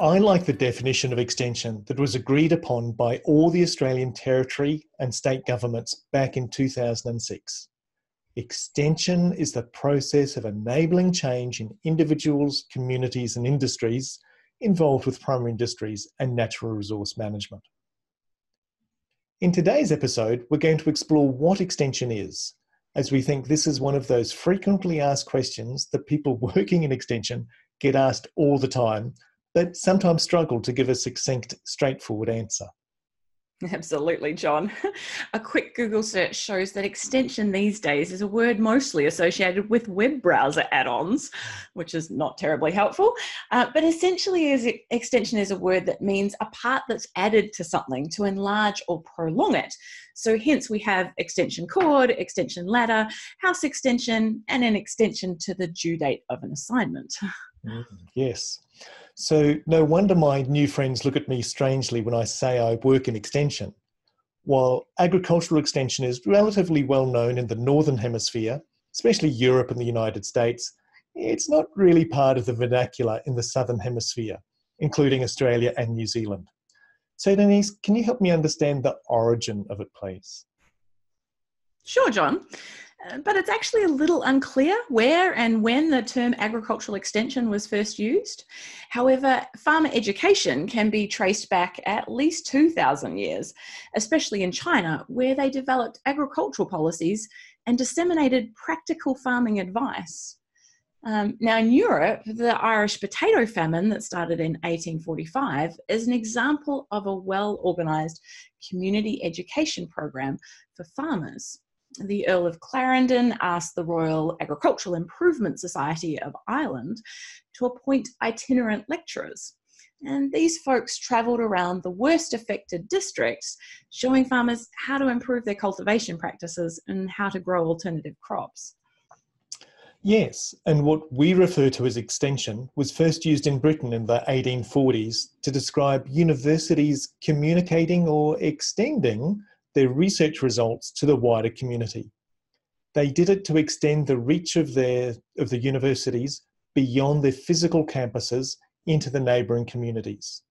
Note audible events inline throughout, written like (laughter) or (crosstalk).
I like the definition of extension that was agreed upon by all the Australian territory and state governments back in 2006. Extension is the process of enabling change in individuals, communities, and industries involved with primary industries and natural resource management. In today's episode, we're going to explore what extension is, as we think this is one of those frequently asked questions that people (laughs) working in extension get asked all the time but sometimes struggle to give a succinct, straightforward answer. (laughs) Absolutely, John. (laughs) A quick Google search shows that extension these days is a word mostly associated with web browser add ons, which is not terribly helpful. Uh, but essentially, is extension is a word that means a part that's added to something to enlarge or prolong it. So, hence, we have extension cord, extension ladder, house extension, and an extension to the due date of an assignment. (laughs) Mm, yes. So, no wonder my new friends look at me strangely when I say I work in extension. While agricultural extension is relatively well known in the Northern Hemisphere, especially Europe and the United States, it's not really part of the vernacular in the Southern Hemisphere, including Australia and New Zealand. So, Denise, can you help me understand the origin of it, please? Sure, John. Uh, but it's actually a little unclear where and when the term agricultural extension was first used. However, farmer education can be traced back at least 2,000 years, especially in China, where they developed agricultural policies and disseminated practical farming advice. Um, now, in Europe, the Irish potato famine that started in 1845 is an example of a well organised community education program for farmers the Earl of Clarendon asked the Royal Agricultural Improvement Society of Ireland to appoint itinerant lecturers. And these folks travelled around the worst affected districts, showing farmers how to improve their cultivation practices and how to grow alternative crops. Yes, and what we refer to as extension was first used in Britain in the 1840s to describe universities communicating or extending their research results to the wider community. They did it to extend the reach of, their, of the universities beyond their physical campuses into the neighbouring communities.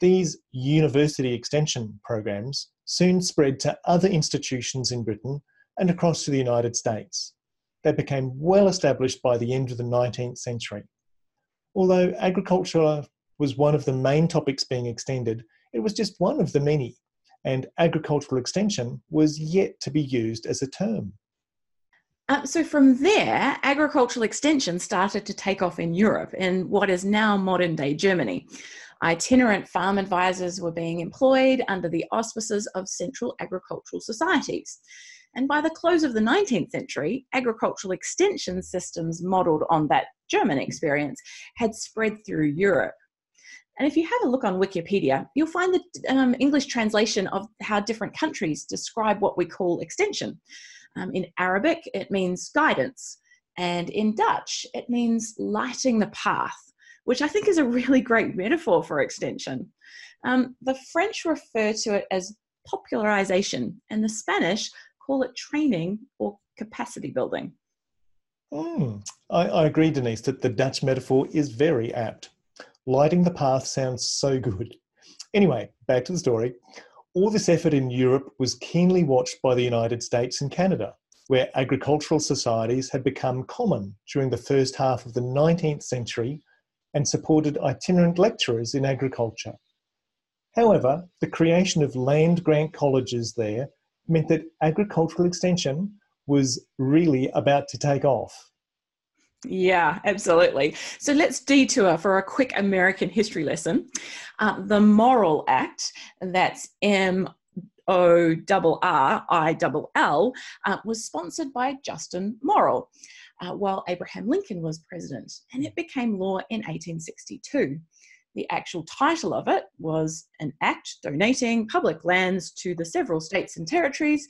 These university extension programs soon spread to other institutions in Britain and across to the United States. They became well established by the end of the 19th century. Although agriculture was one of the main topics being extended, it was just one of the many and agricultural extension was yet to be used as a term. Uh, so from there, agricultural extension started to take off in Europe, in what is now modern day Germany. Itinerant farm advisors were being employed under the auspices of central agricultural societies. And by the close of the 19th century, agricultural extension systems modelled on that German experience had spread through Europe. And if you have a look on Wikipedia, you'll find the um, English translation of how different countries describe what we call extension. Um, in Arabic, it means guidance, and in Dutch, it means lighting the path, which I think is a really great metaphor for extension. Um, the French refer to it as popularization, and the Spanish call it training or capacity building. Mm, I, I agree, Denise, that the Dutch metaphor is very apt. Lighting the path sounds so good. Anyway, back to the story. All this effort in Europe was keenly watched by the United States and Canada, where agricultural societies had become common during the first half of the 19th century and supported itinerant lecturers in agriculture. However, the creation of land grant colleges there meant that agricultural extension was really about to take off. Yeah, absolutely. So let's detour for a quick American history lesson. Uh, the Morrill Act, that's M O R R I L L, uh, was sponsored by Justin Morrill uh, while Abraham Lincoln was president, and it became law in 1862. The actual title of it was an act donating public lands to the several states and territories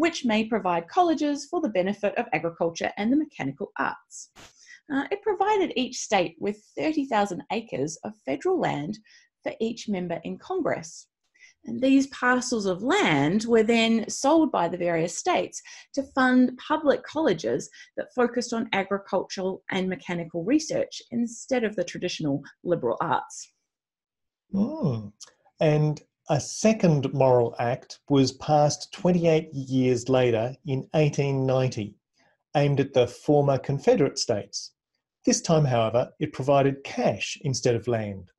which may provide colleges for the benefit of agriculture and the mechanical arts. Uh, it provided each state with 30,000 acres of federal land for each member in Congress. And these parcels of land were then sold by the various states to fund public colleges that focused on agricultural and mechanical research instead of the traditional liberal arts. Mm. And a second Morrill act was passed 28 years later in 1890, aimed at the former Confederate states. This time, however, it provided cash instead of land.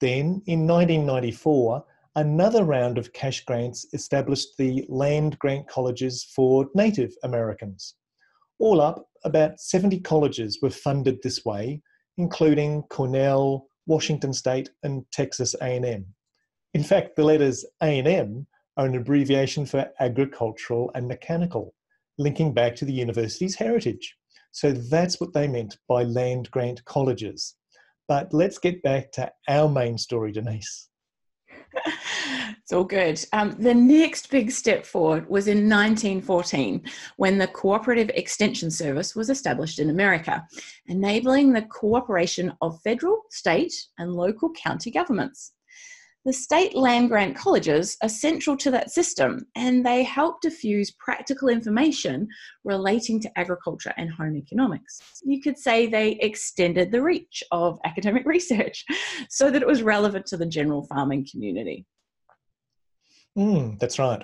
Then, in 1994, another round of cash grants established the land grant colleges for Native Americans. All up, about 70 colleges were funded this way, including Cornell, Washington State, and Texas A&M. In fact, the letters A&M are an abbreviation for agricultural and mechanical, linking back to the university's heritage. So that's what they meant by land grant colleges. But let's get back to our main story, Denise. (laughs) it's all good. Um, the next big step forward was in 1914 when the Cooperative Extension Service was established in America, enabling the cooperation of federal, state, and local county governments. The state land grant colleges are central to that system and they help diffuse practical information relating to agriculture and home economics. You could say they extended the reach of (laughs) academic research so that it was relevant to the general farming community. Mm, that's right.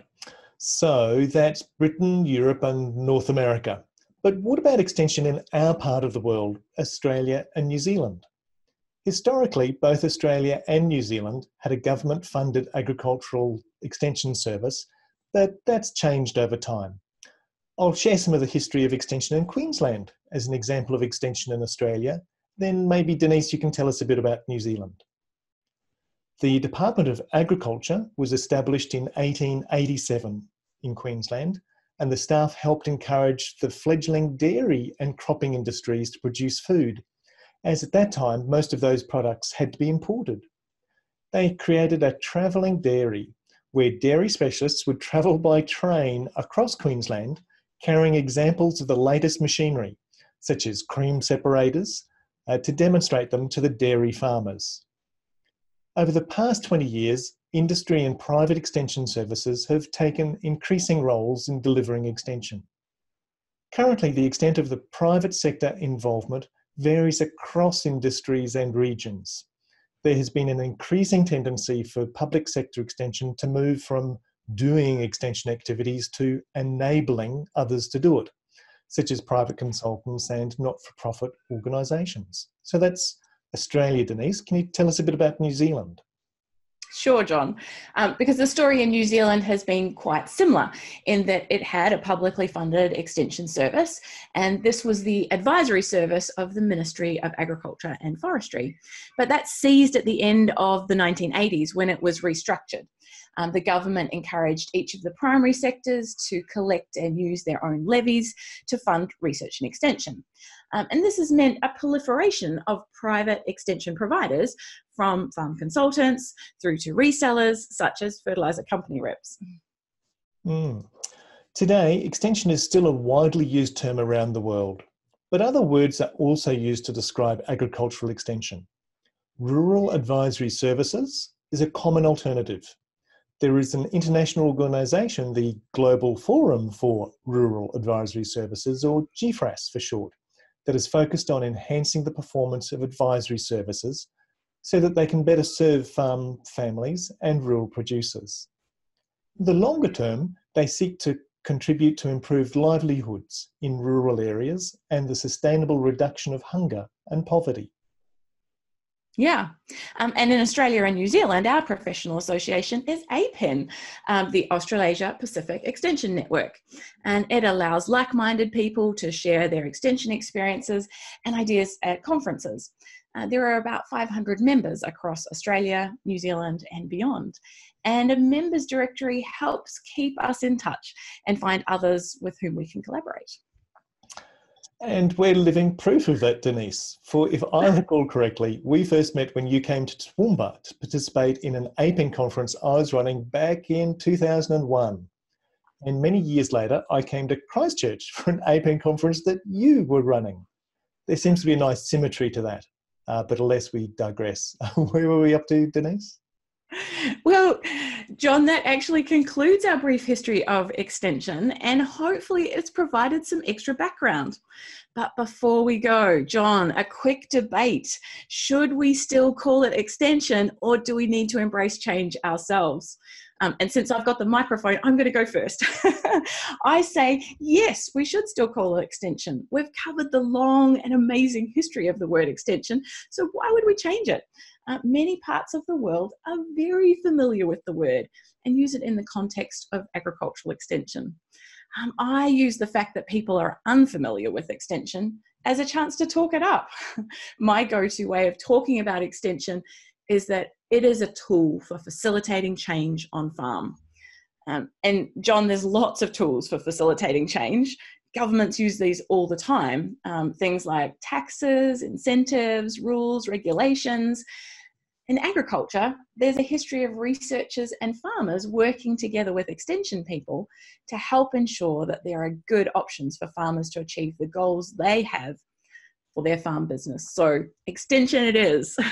So that's Britain, Europe, and North America. But what about extension in our part of the world, Australia and New Zealand? Historically, both Australia and New Zealand had a government funded agricultural extension service, but that's changed over time. I'll share some of the history of extension in Queensland as an example of extension in Australia. Then maybe, Denise, you can tell us a bit about New Zealand. The Department of Agriculture was established in 1887 in Queensland, and the staff helped encourage the fledgling dairy and cropping industries to produce food as at that time most of those products had to be imported. They created a travelling dairy where dairy specialists would travel by train across Queensland carrying examples of the latest machinery, such as cream separators, uh, to demonstrate them to the dairy farmers. Over the past 20 years, industry and private extension services have taken increasing roles in delivering extension. Currently, the extent of the private sector involvement varies across industries and regions. There has been an increasing tendency for public sector extension to move from doing extension activities to enabling others to do it, such as private consultants and not for profit organisations. So that's Australia, Denise. Can you tell us a bit about New Zealand? Sure, John. Um, because the story in New Zealand has been quite similar in that it had a publicly funded extension service, and this was the advisory service of the Ministry of Agriculture and Forestry. But that ceased at the end of the 1980s when it was restructured. Um, the government encouraged each of the primary sectors to collect and use their own levies to fund research and extension. Um, and this has meant a proliferation of private extension providers from farm consultants through to resellers such as fertilizer company reps. Mm. Today, extension is still a widely used term around the world, but other words are also used to describe agricultural extension. Rural Advisory Services is a common alternative. There is an international organisation, the Global Forum for Rural Advisory Services, or GFRAS for short, that is focused on enhancing the performance of advisory services so that they can better serve farm families and rural producers. In the longer term, they seek to contribute to improved livelihoods in rural areas and the sustainable reduction of hunger and poverty. Yeah. Um, and in Australia and New Zealand, our professional association is APEN, um, the Australasia Pacific Extension Network. And it allows like minded people to share their extension experiences and ideas at conferences. Uh, there are about 500 members across Australia, New Zealand, and beyond. And a members directory helps keep us in touch and find others with whom we can collaborate. And we're living proof of that, Denise. For if I (laughs) recall correctly, we first met when you came to Toowoomba to participate in an APEN conference I was running back in 2001. And many years later, I came to Christchurch (laughs) for an APEN conference that you were running. There seems to be a nice symmetry to that. Uh, but unless we digress, (laughs) where were we up to, Denise? Well, John, that actually concludes our brief history of extension, and hopefully it's provided some extra background. But before we go, John, a quick debate. Should we still call it extension, or do we need to embrace change ourselves? Um, and since I've got the microphone, I'm going to go first. (laughs) I say, yes, we should still call it extension. We've covered the long and amazing history of the word extension, so why would we change it? Uh, many parts of the world are very familiar with the word and use it in the context of agricultural extension. Um, I use the fact that people are unfamiliar with extension as a chance to talk it up. (laughs) My go to way of talking about extension is that it is a tool for facilitating change on farm. Um, and John, there's lots of tools for facilitating change. Governments use these all the time. Um, things like taxes, incentives, rules, regulations. In agriculture, there's a history of researchers and farmers working together with extension people to help ensure that there are good options for farmers to achieve the goals they have for their farm business. So, extension it is. (laughs)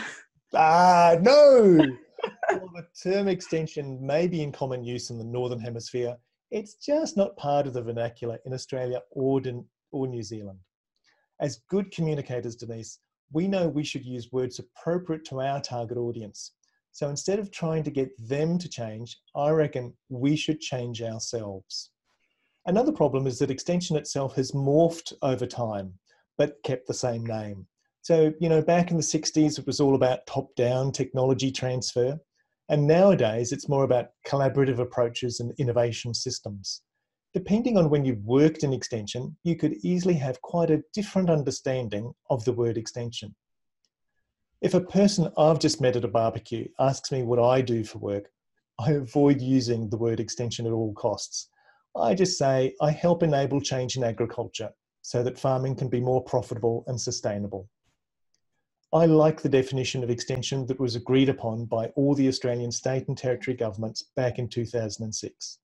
Ah, no! (laughs) While the term extension may be in common use in the Northern Hemisphere, it's just not part of the vernacular in Australia or, or New Zealand. As good communicators, Denise, we know we should use words appropriate to our target audience. So instead of trying to get them to change, I reckon we should change ourselves. Another problem is that extension itself has morphed over time, but kept the same name. So, you know, back in the 60s, it was all about top down technology transfer. And nowadays, it's more about collaborative approaches and innovation systems. Depending on when you've worked in extension, you could easily have quite a different understanding of the word extension. If a person I've just met at a barbecue asks me what I do for work, I avoid using the word extension at all costs. I just say I help enable change in agriculture so that farming can be more profitable and sustainable. I like the definition of extension that was agreed upon by all the Australian state and territory governments back in 2006.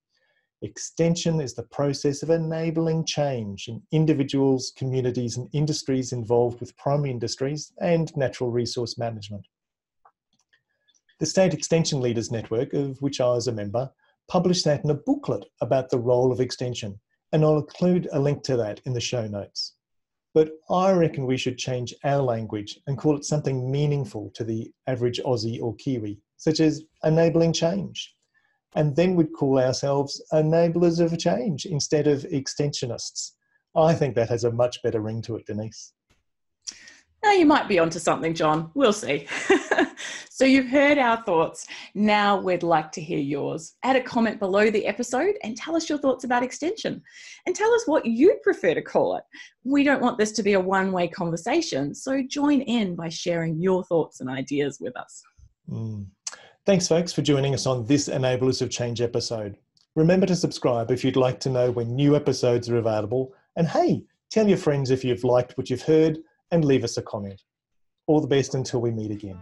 Extension is the process of enabling change in individuals, communities, and industries involved with primary industries and natural resource management. The State Extension Leaders Network, of which I was a member, published that in a booklet about the role of extension, and I'll include a link to that in the show notes. But I reckon we should change our language and call it something meaningful to the average Aussie or Kiwi, such as enabling change. And then we'd call ourselves enablers of change instead of extensionists. I think that has a much better ring to it, Denise. Now, you might be onto something, John. We'll see. (laughs) so, you've heard our thoughts. Now, we'd like to hear yours. Add a comment below the episode and tell us your thoughts about extension. And tell us what you'd prefer to call it. We don't want this to be a one way conversation, so join in by sharing your thoughts and ideas with us. Mm. Thanks, folks, for joining us on this Enablers of Change episode. Remember to subscribe if you'd like to know when new episodes are available. And hey, tell your friends if you've liked what you've heard and leave us a comment. All the best until we meet again.